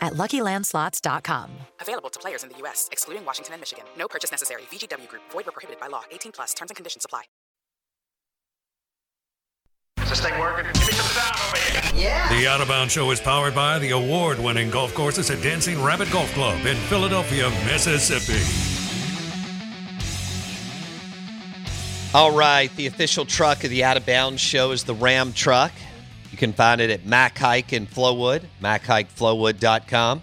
at LuckyLandSlots.com. Available to players in the U.S., excluding Washington and Michigan. No purchase necessary. VGW Group. Void where prohibited by law. 18 plus. Terms and conditions apply. Is this thing working? Give me some sound over here. The Out of Bounds Show is powered by the award winning golf courses at Dancing Rabbit Golf Club in Philadelphia, Mississippi. All right, the official truck of the Out of Bounds show is the Ram truck. You can find it at Mac Hike in Flowood, MacHikeFlowood.com.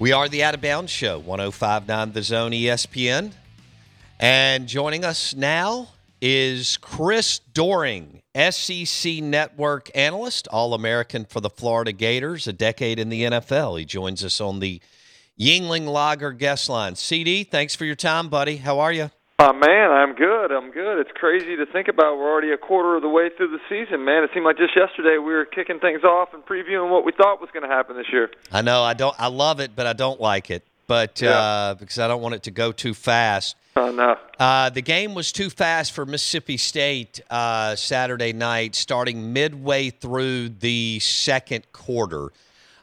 We are the Out of Bounds show, 1059 The Zone ESPN. And joining us now is Chris Doering, SEC Network analyst, All American for the Florida Gators, a decade in the NFL. He joins us on the Yuengling Lager guest line. CD, thanks for your time, buddy. How are you? Oh man, I'm good. I'm good. It's crazy to think about. We're already a quarter of the way through the season, man. It seemed like just yesterday we were kicking things off and previewing what we thought was going to happen this year. I know. I don't. I love it, but I don't like it. But Yeah. uh, because I don't want it to go too fast. Oh no. Uh, the game was too fast for Mississippi State uh, Saturday night, starting midway through the second quarter.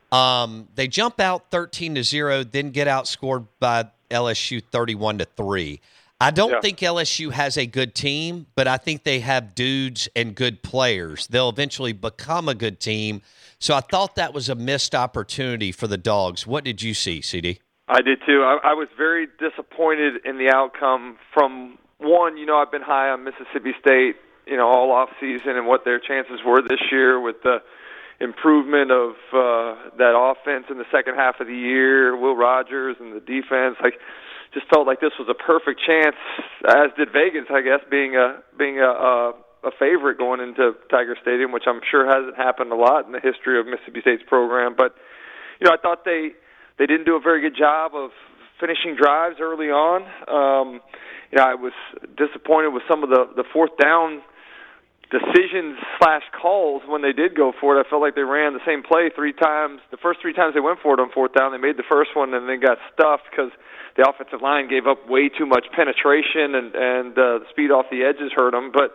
Um, they jump out 13 to 0, then get outscored by LSU 31 to 3. I don't Yeah. think LSU has a good team, but I think they have dudes and good players. They'll eventually become a good team. So I thought that was a missed opportunity for the Dogs. What did you see, CD? I did too. I, I was very disappointed in the outcome. From one, you know, I've been high on Mississippi State, you know, all off season and what their chances were this year with the improvement of uh, that offense in the second half of the year. Will Rogers and the defense, like, just felt like this was a perfect chance. As did Vegas, I guess, being a being a. a a favorite going into Tiger Stadium, which I'm sure hasn't happened a lot in the history of Mississippi State's program. But you know, I thought they they didn't do a very good job of finishing drives early on. Um, you know, I was disappointed with some of the the fourth down decisions slash calls when they did go for it. I felt like they ran the same play three times. The first three times they went for it on fourth down, they made the first one and then got stuffed because the offensive line gave up way too much penetration and and uh, the speed off the edges hurt them. But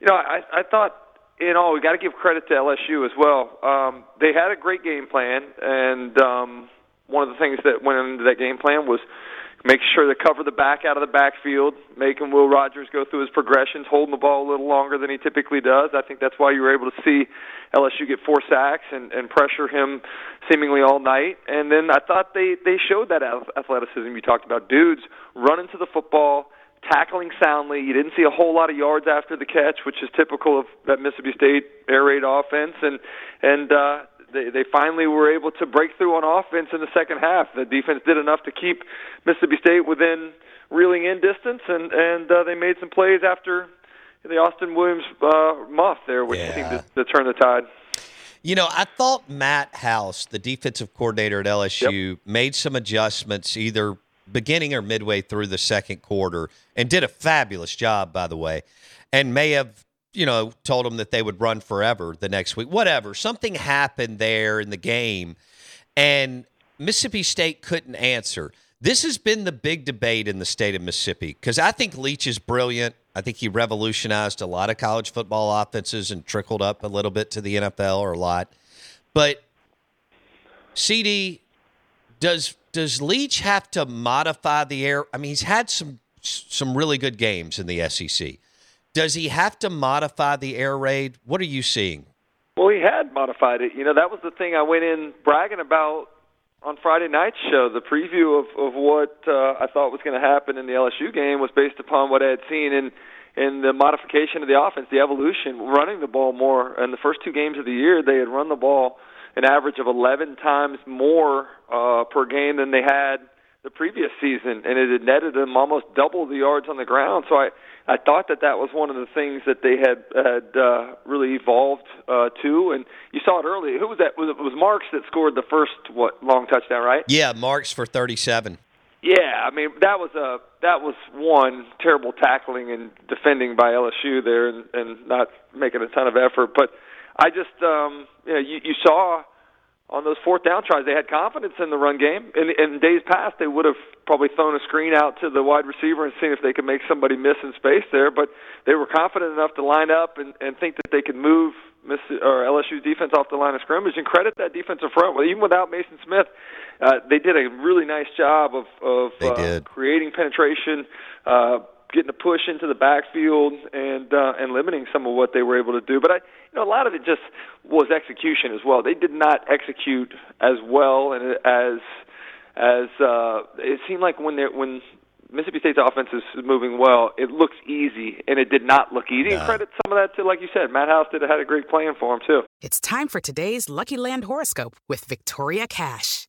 you know, I I thought in all we got to give credit to LSU as well. Um, they had a great game plan, and um, one of the things that went into that game plan was make sure to cover the back out of the backfield, making Will Rogers go through his progressions, holding the ball a little longer than he typically does. I think that's why you were able to see LSU get four sacks and, and pressure him seemingly all night. And then I thought they they showed that ath- athleticism you talked about. Dudes running to the football, tackling soundly. You didn't see a whole lot of yards after the catch, which is typical of that Mississippi State air raid offense. And and uh, they they finally were able to break through on offense in the second half. The defense did enough to keep Mississippi State within reeling in distance, and and uh, they made some plays after the Austin Williams uh, muff there, which Yeah. seemed to, to turn the tide. You know, I thought Matt House, the defensive coordinator at LSU, made some adjustments either beginning or midway through the second quarter and did a fabulous job, by the way, and may have, you know, told them that they would run forever the next week. Whatever. Something happened there in the game, and Mississippi State couldn't answer. This has been the big debate in the state of Mississippi because I think Leach is brilliant. I think he revolutionized a lot of college football offenses and trickled up a little bit to the NFL or a lot. But CD, does does Leach have to modify the air? I mean, he's had some some really good games in the SEC. Does he have to modify the air raid? What are you seeing? Well, he had modified it. You know, that was the thing I went in bragging about on Friday night's show. The preview of of what uh, I thought was going to happen in the LSU game was based upon what I had seen in in the modification of the offense, the evolution, running the ball more. In the first two games of the year, they had run the ball an average of 11 times more uh, per game than they had the previous season, and it had netted them almost double the yards on the ground. So I I thought that that was one of the things that they had had uh, really evolved uh, to, and you saw it early. Who was that? Was it was Marks that scored the first what long touchdown, right? Yeah, Marks for 37. Yeah, I mean that was a that was one terrible tackling and defending by LSU there, and, and not making a ton of effort. But I just um, you know you, you saw on those fourth down tries, they had confidence in the run game. In, in days past, they would have probably thrown a screen out to the wide receiver and seen if they could make somebody miss in space there. But they were confident enough to line up and, and think that they could move Miss, or LSU's defense off the line of scrimmage and credit that defensive front. Well, even without Maason Smith, uh, they did a really nice job of, of uh, creating penetration. Uh, getting a push into the backfield and uh, and limiting some of what they were able to do. But I, you know, a lot of it just was execution as well. They did not execute as well and as as uh, it seemed like when they when Mississippi State's offense is moving well, it looks easy, and it did not look easy. And credit some of that to, like you said, Matt House did had a great plan for him too. It's time for today's Lucky Land horoscope with Victoria Cash.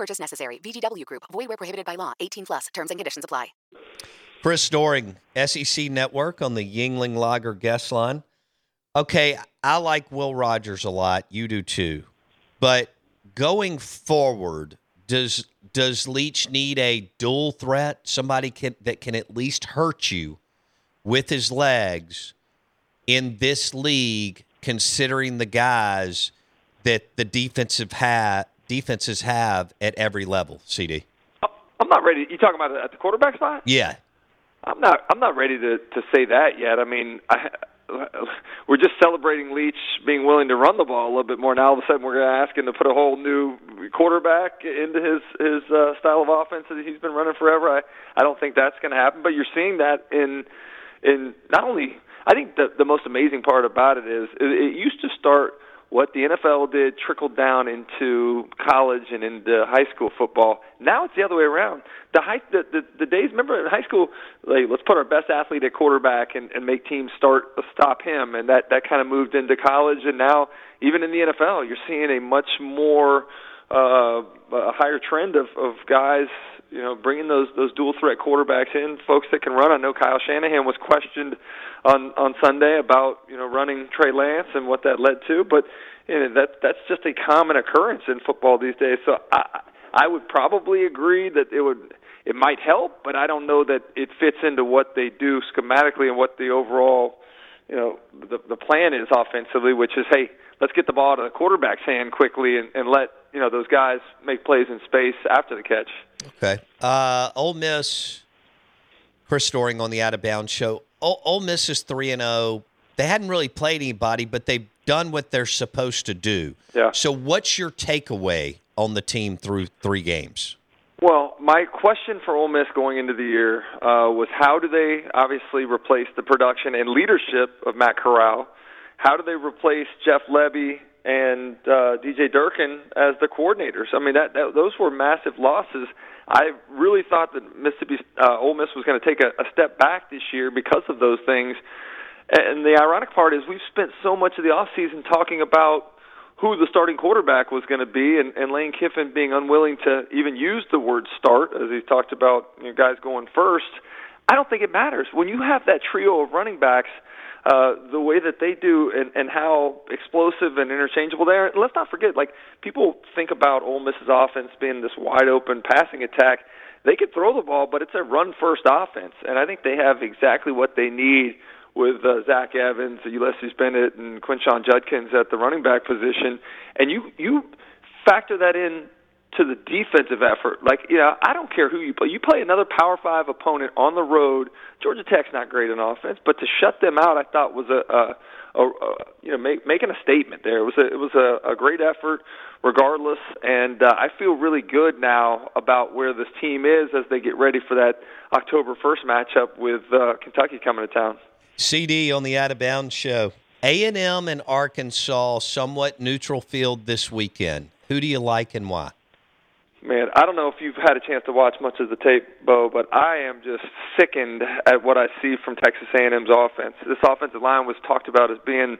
Purchase necessary. VGW Group. Void where prohibited by law. 18 plus. Terms and conditions apply. Chris Doering, SEC Network on the Yuengling Lager guest line. Okay, I like Will Rogers a lot. You do too. But going forward, does does Leach need a dual threat? Somebody can, that can at least hurt you with his legs in this league, considering the guys that the defensive ha- defenses have at every level. CD. I'm not ready. You talking about at the quarterback spot? Yeah. I'm not. I'm not ready to to say that yet. I mean, I, we're just celebrating Leach being willing to run the ball a little bit more. Now all of a sudden we're going to ask him to put a whole new quarterback into his his uh, style of offense that he's been running forever. I I don't think that's going to happen. But you're seeing that in in not only. I think the the most amazing part about it is it, it used to start what the NFL did trickled down into college and into high school football. Now it's the other way around. The high the the, the days remember in high school, like let's put our best athlete at quarterback and, and make teams start stop him, and that that kind of moved into college, and now even in the NFL, you're seeing a much more uh, a higher trend of of guys you know, bringing those those dual threat quarterbacks in, folks that can run. I know Kyle Shanahan was questioned on on Sunday about you know running Trey Lance and what that led to, but you know, that that's just a common occurrence in football these days. So I I would probably agree that it would it might help, but I don't know that it fits into what they do schematically and what the overall you know the the plan is offensively, which is hey let's get the ball to the quarterback's hand quickly and, and let you know those guys make plays in space after the catch. Okay. Uh, Ole Miss, Chris Doering on the Out of Bounds show. Ole, Ole Miss is three and zero. Oh. They hadn't really played anybody, but they've done what they're supposed to do. Yeah. So, what's your takeaway on the team through three games? Well, my question for Ole Miss going into the year uh, was how do they obviously replace the production and leadership of Matt Corral? How do they replace Jeff Lebby and uh, DJ Durkin as the coordinators? I mean, that, that those were massive losses. I really thought that Mississippi uh, Ole Miss was going to take a, a step back this year because of those things. And the ironic part is we've spent so much of the off season talking about who the starting quarterback was going to be, and, and Lane Kiffin being unwilling to even use the word start, as he talked about you know, guys going first. I don't think it matters when you have that trio of running backs. Uh, the way that they do and, and how explosive and interchangeable they are. And let's not forget, like people think about Ole Miss's offense being this wide open passing attack. They could throw the ball, but it's a run first offense, and I think they have exactly what they need with uh, Zach Evans, Ulysses Bentley, and Quinshon Judkins at the running back position, and you you factor that in to the defensive effort. Like, you know, I don't care who you play. You play another Power Five opponent on the road. Georgia Tech's not great in offense, but to shut them out, I thought was a, a, a, a you know make, making a statement there. It was a, it was a, a great effort, regardless, and uh, I feel really good now about where this team is as they get ready for that October first matchup with uh, Kentucky coming to town. CD on the Out of Bounds show. A&M and Arkansas, somewhat neutral field this weekend. Who do you like and why? Man, I don't know if you've had a chance to watch much of the tape, Bo, but I am just sickened at what I see from Texas A&M's offense. This offensive line was talked about as being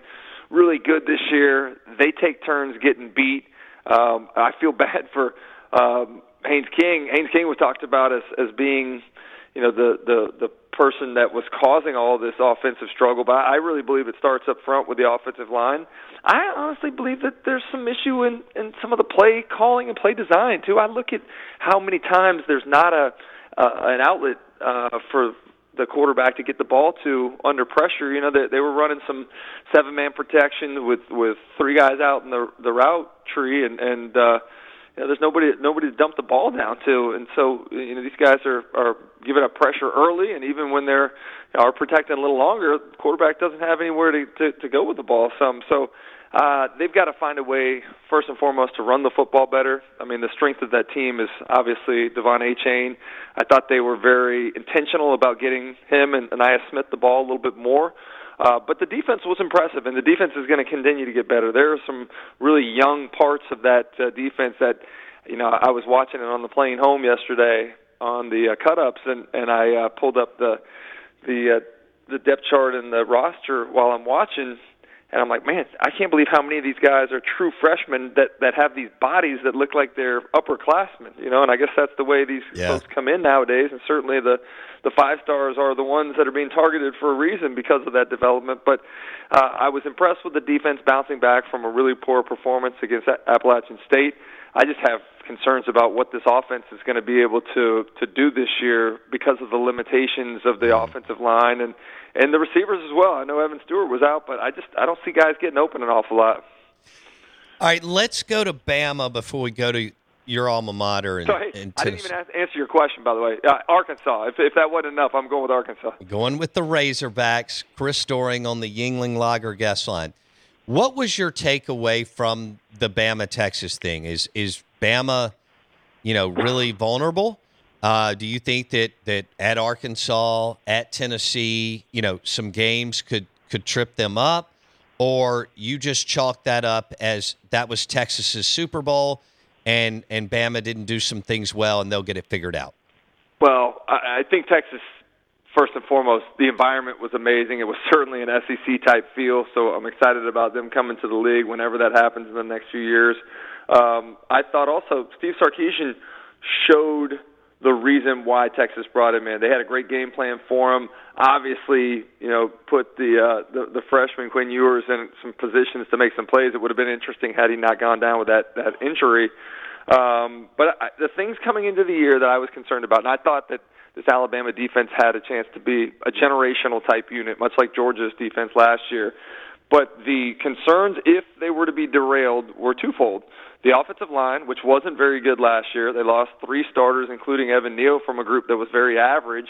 really good this year. They take turns getting beat. Um, I feel bad for um, Haynes King. Haynes King was talked about as as being, you know, the the the person that was causing all this offensive struggle, but I really believe it starts up front with the offensive line. I honestly believe that there's some issue in in some of the play calling and play design too. I look at how many times there's not a uh, an outlet uh, for the quarterback to get the ball to under pressure. You know, they, they were running some seven man protection with with three guys out in the the route tree, and and uh, know, there's nobody nobody to dump the ball down to, and so you know these guys are are giving up pressure early, and even when they're you know, are protecting a little longer, the quarterback doesn't have anywhere to to, to go with the ball. Some so. Uh, they've got to find a way, first and foremost, to run the football better. I mean, the strength of that team is obviously De'Von Achane. I thought they were very intentional about getting him and Ainias Smith the ball a little bit more. Uh, but the defense was impressive, and the defense is going to continue to get better. There are some really young parts of that uh, defense that, you know, I was watching it on the plane home yesterday on the uh, cut ups, and and I uh, pulled up the the uh, the depth chart and the roster while I'm watching, and I'm like, man, I can't believe how many of these guys are true freshmen that that have these bodies that look like they're upperclassmen, you know. And I guess that's the way these Yeah. folks come in nowadays. And certainly the the five stars are the ones that are being targeted for a reason because of that development. But uh, I was impressed with the defense bouncing back from a really poor performance against Appalachian State. I just have concerns about what this offense is going to be able to to do this year because of the limitations of the offensive line and and the receivers as well. I know Evan Stewart was out, but I just I don't see guys getting open an awful lot. All right, let's go to Bama before we go to your alma mater and, So hey, and I didn't even ask, answer your question, by the way. Uh, Arkansas. If if that wasn't enough, I'm going with Arkansas. Going with the Razorbacks, Chris Doering on the Yuengling Lager guest line. What was your takeaway from the Bama Texas thing? Is is Bama, you know, really vulnerable? Uh, do you think that that at Arkansas, at Tennessee, you know, some games could could trip them up, or you just chalk that up as that was Texas's Super Bowl, and and Bama didn't do some things well, and they'll get it figured out. Well, I, I think Texas, first and foremost, the environment was amazing. It was certainly an SEC type feel, so I'm excited about them coming to the league whenever that happens in the next few years. Um, I thought also Steve Sarkeesian showed the reason why Texas brought him in. They had a great game plan for him. Obviously, you know, put the uh, the, the freshman Quinn Ewers in some positions to make some plays. It would have been interesting had he not gone down with that that injury. Um, but I, the things coming into the year that I was concerned about, and I thought that this Alabama defense had a chance to be a generational type unit, much like Georgia's defense last year. But the concerns, if they were to be derailed, were twofold. The offensive line, which wasn't very good last year, they lost three starters, including Evan Neal, from a group that was very average.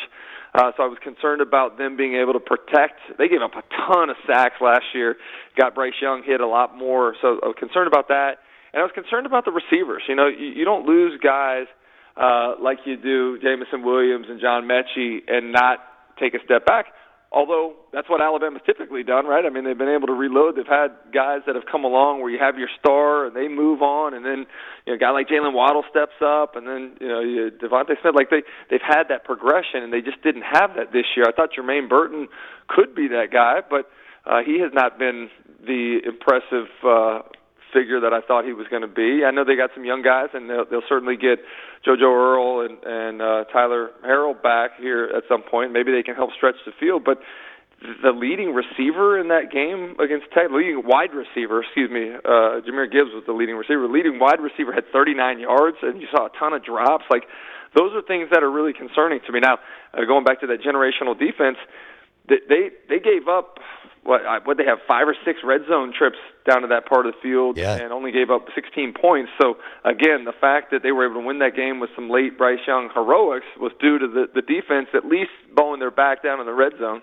Uh, so I was concerned about them being able to protect. They gave up a ton of sacks last year. Got Bryce Young hit a lot more. So I was concerned about that, and I was concerned about the receivers. You know, you, you don't lose guys uh, like you do Jameson Williams and John Metchie and not take a step back. Although that's what Alabama's typically done, right? I mean, they've been able to reload. They've had guys that have come along where you have your star and they move on, and then you know, a guy like Jaylen Waddle steps up, and then you know you, DeVonta Smith. Like they they've had that progression, and they just didn't have that this year. I thought Jermaine Burton could be that guy, but uh, he has not been the impressive uh, figure that I thought he was going to be. I know they got some young guys, and they'll, they'll certainly get JoJo Earle and, and uh, Tyler Harrell back here at some point. Maybe they can help stretch the field, but the leading receiver in that game against Tech, leading wide receiver, excuse me, uh, Jahmyr Gibbs was the leading receiver. Leading wide receiver had 39 yards, and you saw a ton of drops. Like those are things that are really concerning to me. Now, uh, going back to that generational defense, they they, they gave up what what they have five or six red zone trips down to that part of the field yeah. and only gave up 16 points. So again, the fact that they were able to win that game with some late Bryce Young heroics was due to the the defense at least bowing their back down in the red zone.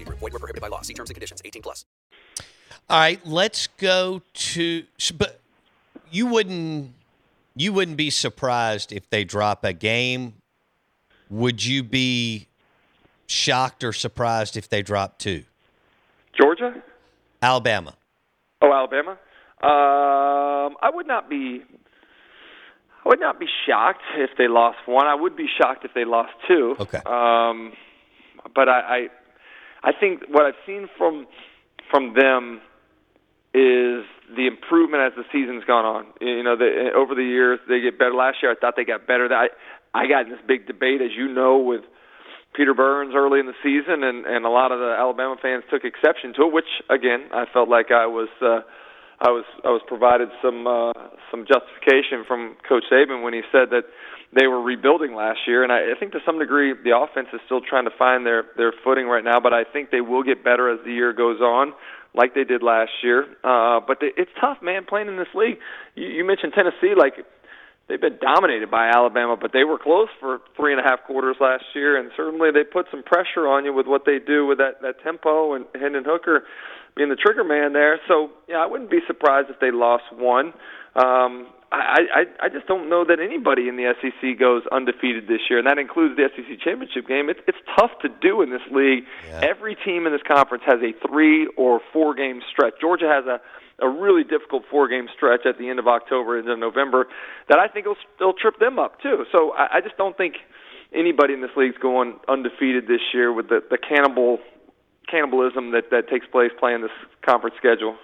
Void were prohibited by law. See terms and conditions. 18 plus. All right, let's go to. But you wouldn't you wouldn't be surprised if they drop a game. Would you be shocked or surprised if they drop two? Georgia, Alabama. Oh, Alabama. Um, I would not be. I would not be shocked if they lost one. I would be shocked if they lost two. Okay. Um, but I, I, I think what I've seen from from them is the improvement as the season's gone on. You know, the, over the years they get better. Last year I thought they got better. I I got in this big debate, as you know, with Peter Burns early in the season, and and a lot of the Alabama fans took exception to it. Which again, I felt like I was. Uh, I was I was provided some uh, some justification from Coach Saban when he said that they were rebuilding last year, and I, I think to some degree the offense is still trying to find their their footing right now. But I think they will get better as the year goes on, like they did last year. Uh, but they, it's tough, man, playing in this league. You, you mentioned Tennessee, like they've been dominated by Alabama, but they were close for three and a half quarters last year, and certainly they put some pressure on you with what they do with that that tempo and Hendon Hooker being the trigger man there. So yeah, I wouldn't be surprised if they lost one. Um, I, I I just don't know that anybody in the SEC goes undefeated this year, and that includes the SEC championship game. It's it's tough to do in this league. Yeah. Every team in this conference has a three or four game stretch. Georgia has a a really difficult four game stretch at the end of October into November that I think will still trip them up too. So I, I just don't think anybody in this league's going undefeated this year with the the cannibal cannibalism that that takes place playing this conference schedule.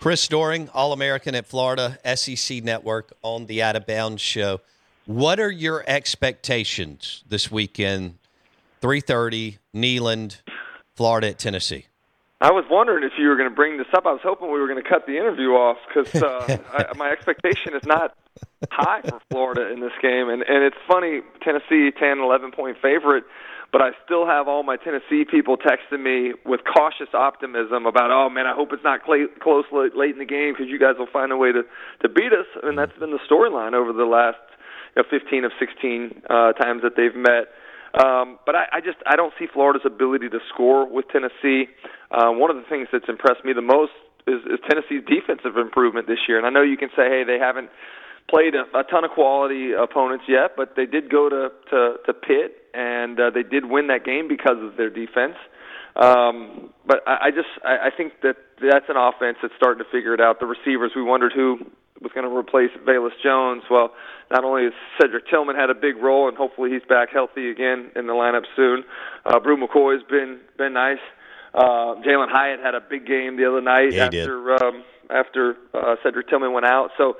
Chris Doering, All American at Florida, SEC Network on the Out of Bounds show. What are your expectations this weekend? 3:30, Neyland, Florida at Tennessee. I was wondering if you were going to bring this up. I was hoping we were going to cut the interview off because uh, my expectation is not high for Florida in this game. And and it's funny, Tennessee 10, 11 point favorite, but I still have all my Tennessee people texting me with cautious optimism about, oh man, I hope it's not cl- close late, late in the game because you guys will find a way to to beat us. And that's been the storyline over the last you know, 15 of 16 uh, times that they've met. Um, but I, I just I don't see Florida's ability to score with Tennessee. Uh, one of the things that's impressed me the most is, is Tennessee's defensive improvement this year. And I know you can say, hey, they haven't played a, a ton of quality opponents yet, but they did go to to, to Pitt and uh, they did win that game because of their defense. Um, but I, I just I, I think that that's an offense that's starting to figure it out. The receivers, we wondered who was going to replace Velus Jones. Well, not only has Cedric Tillman had a big role, and hopefully he's back healthy again in the lineup soon. Uh, Bru McCoy's been been nice. Uh, Jalin Hyatt had a big game the other night yeah, after um, after uh, Cedric Tillman went out. So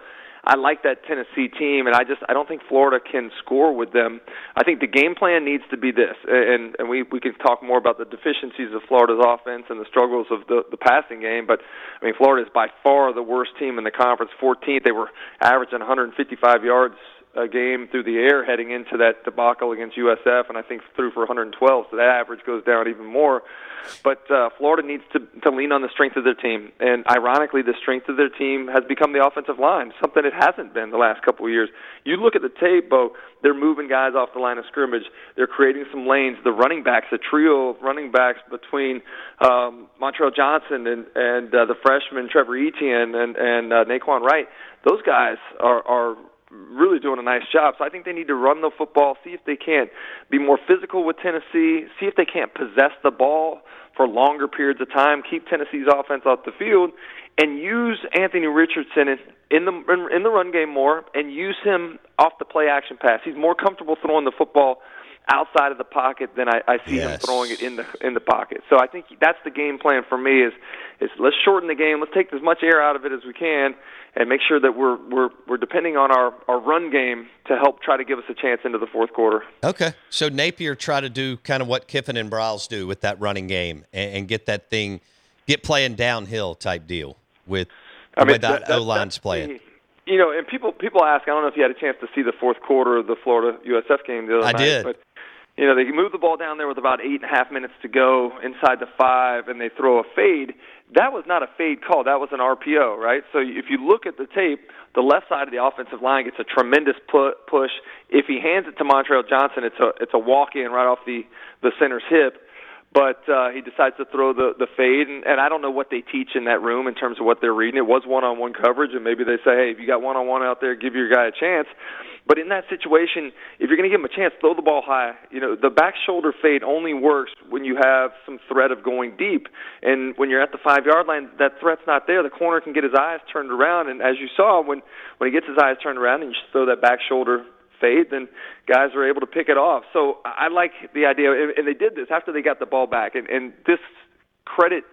I like that Tennessee team, and I just I don't think Florida can score with them. I think the game plan needs to be this, and and we we can talk more about the deficiencies of Florida's offense and the struggles of the the passing game. But I mean, Florida is by far the worst team in the conference. 14th, they were averaging 155 yards a game through the air heading into that debacle against USF, and I think threw for 112. So that average goes down even more. But uh, Florida needs to to lean on the strength of their team, and ironically, the strength of their team has become the offensive line, something it hasn't been the last couple of years. You look at the tape, Bo. They're moving guys off the line of scrimmage. They're creating some lanes. The running backs, a trio of running backs between um, Montrell Johnson and and uh, the freshman Trevor Etienne and and uh, Nay'Quan Wright. Those guys are are really doing a nice job. So I think they need to run the football, see if they can't be more physical with Tennessee, see if they can't possess the ball for longer periods of time, keep Tennessee's offense off the field, and use Anthony Richardson in the in the run game more, and use him off the play action pass. He's more comfortable throwing the football outside of the pocket than I, I see yes. him throwing it in the in the pocket. So I think that's the game plan for me. Is is let's shorten the game. Let's take as much air out of it as we can, and make sure that we're we're we're depending on our our run game to help try to give us a chance into the fourth quarter. Okay, so Napier try to do kind of what Kiffin and Briles do with that running game and, and get that thing get playing downhill type deal with I mean, that, that O line's playing. You know, and people people ask. I don't know if you had a chance to see the fourth quarter of the Florida USF game the other I night. did. But you know, they move the ball down there with about eight and a half minutes to go inside the five, and they throw a fade. That was not a fade call. That was an RPO, right? So if you look at the tape, the left side of the offensive line gets a tremendous pu- push. If he hands it to Montrell Johnson, it's a it's a walk in right off the the center's hip but uh, he decides to throw the the fade, and, and I don't know what they teach in that room in terms of what they're reading. It was one-on-one coverage, and maybe they say, hey, if you got one-on-one out there, give your guy a chance. But in that situation, if you're going to give him a chance, throw the ball high. You know, the back shoulder fade only works when you have some threat of going deep, and when you're at the five-yard line, that threat's not there. The corner can get his eyes turned around, and as you saw, when when he gets his eyes turned around, and you throw that back shoulder fade, then guys are able to pick it off. So I like the idea, and they did this after they got the ball back, and, and this credit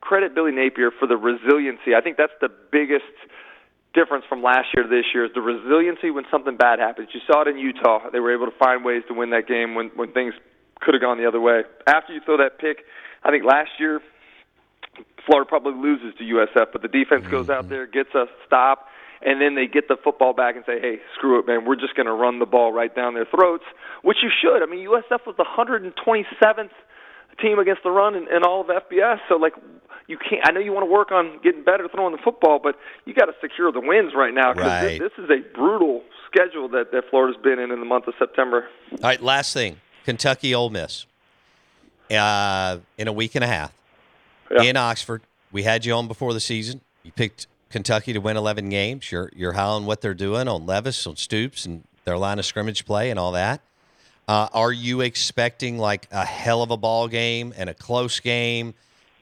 credit Billy Napier for the resiliency. I think that's the biggest difference from last year to this year is the resiliency when something bad happens. You saw it in Utah; they were able to find ways to win that game when when things could have gone the other way. After you throw that pick, I think last year Florida probably loses to USF, but the defense goes out mm-hmm. there, gets a stop, and then they get the football back and say, "Hey, screw it, man. We're just going to run the ball right down their throats," which you should. I mean, USF was the 127th team against the run in, in all of FBS, so like you can't. I know you want to work on getting better throwing the football, but you got to secure the wins right now because right. this, this is a brutal schedule that that Florida's been in in the month of September. All right, last thing, Kentucky Ole Miss. Uh, in a week and a half yeah. in Oxford, we had you on before the season. You picked Kentucky to win 11 games. You're you're high on what they're doing on Levis, on Stoops, and their line of scrimmage play and all that. Uh, are you expecting like a hell of a ball game and a close game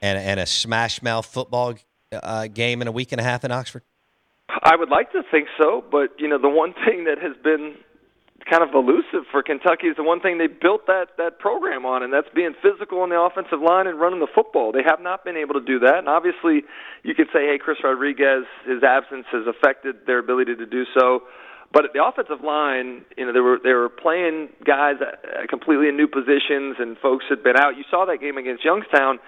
and, and a smash mouth football uh, game in a week and a half in Oxford? I would like to think so, but you know the one thing that has been kind of elusive for Kentucky is the one thing they built that that program on, and that's being physical on the offensive line and running the football. They have not been able to do that, and obviously, you could say, hey, Chris Rodriguez, his absence has affected their ability to do so. But the offensive line, you know, they were they were playing guys completely in new positions, and folks had been out. You saw that game against Youngstown;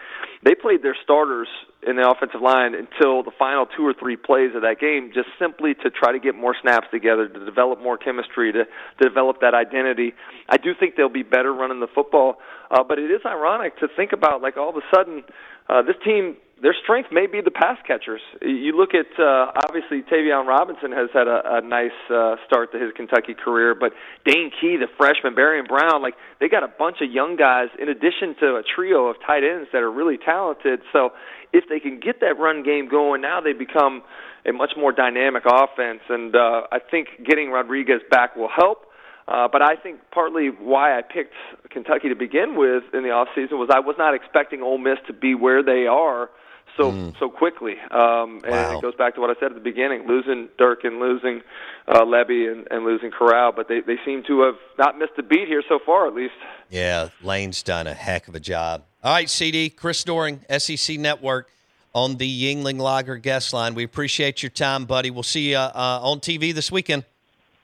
they played their starters in the offensive line until the final two or three plays of that game, just simply to try to get more snaps together, to develop more chemistry, to, to develop that identity. I do think they'll be better running the football, uh, but it is ironic to think about like all of a sudden uh, this team their strength may be the pass catchers. You look at uh, obviously Tayvion Robinson has had a, a nice uh, start to his Kentucky career, but Dane Key, the freshman, Barion Brown, like they got a bunch of young guys in addition to a trio of tight ends that are really talented. So if they can get that run game going, now they become a much more dynamic offense, and uh, I think getting Rodriguez back will help. Uh, but I think partly why I picked Kentucky to begin with in the off season was I was not expecting Ole Miss to be where they are so mm. so quickly. Um, and wow. it goes back to what I said at the beginning: losing Dirk and losing uh, Lebby and, and losing Corral. But they they seem to have not missed a beat here so far, at least. Yeah, Lane's done a heck of a job. All right, CD Chris Doering, SEC Network. On the Yuengling Lager guest line. We appreciate your time, buddy. We'll see you uh, on TV this weekend.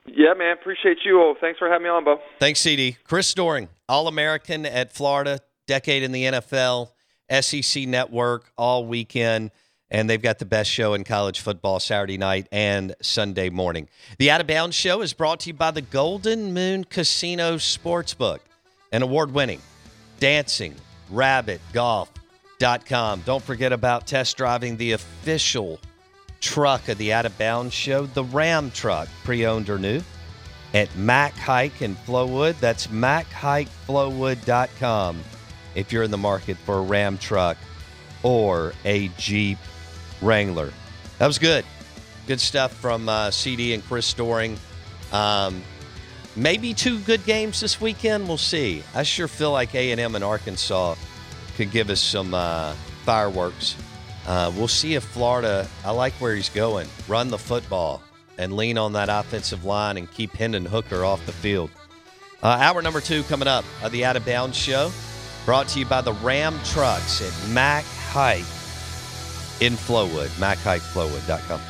Yeah, man. Appreciate you. Oh, thanks for having me on, Bo. Thanks, CD. Chris Doering, All American at Florida, decade in the NFL, SEC Network all weekend. And they've got the best show in college football Saturday night and Sunday morning. The Out of Bounds Show is brought to you by the Golden Moon Casino Sportsbook, an award winning dancing rabbit golf.com. Don't forget about test driving the official truck of the Out of Bounds show, the Ram truck, pre owned or new, at Mac Hike in Flowood. That's MacHikeFlowood.com if you're in the market for a Ram truck or a Jeep Wrangler. That was good. Good stuff from uh, CD and Chris Doering. Um, maybe two good games this weekend. We'll see. I sure feel like A&M and Arkansas could give us some uh, fireworks uh, we'll see if Florida, I like where he's going, run the football and lean on that offensive line and keep Hendon Hooker off the field. Uh, hour number two coming up of the Out of Bounds Show, brought to you by the Ram Trucks at Mac Hike in Flowood, MacHikeFlowood.com.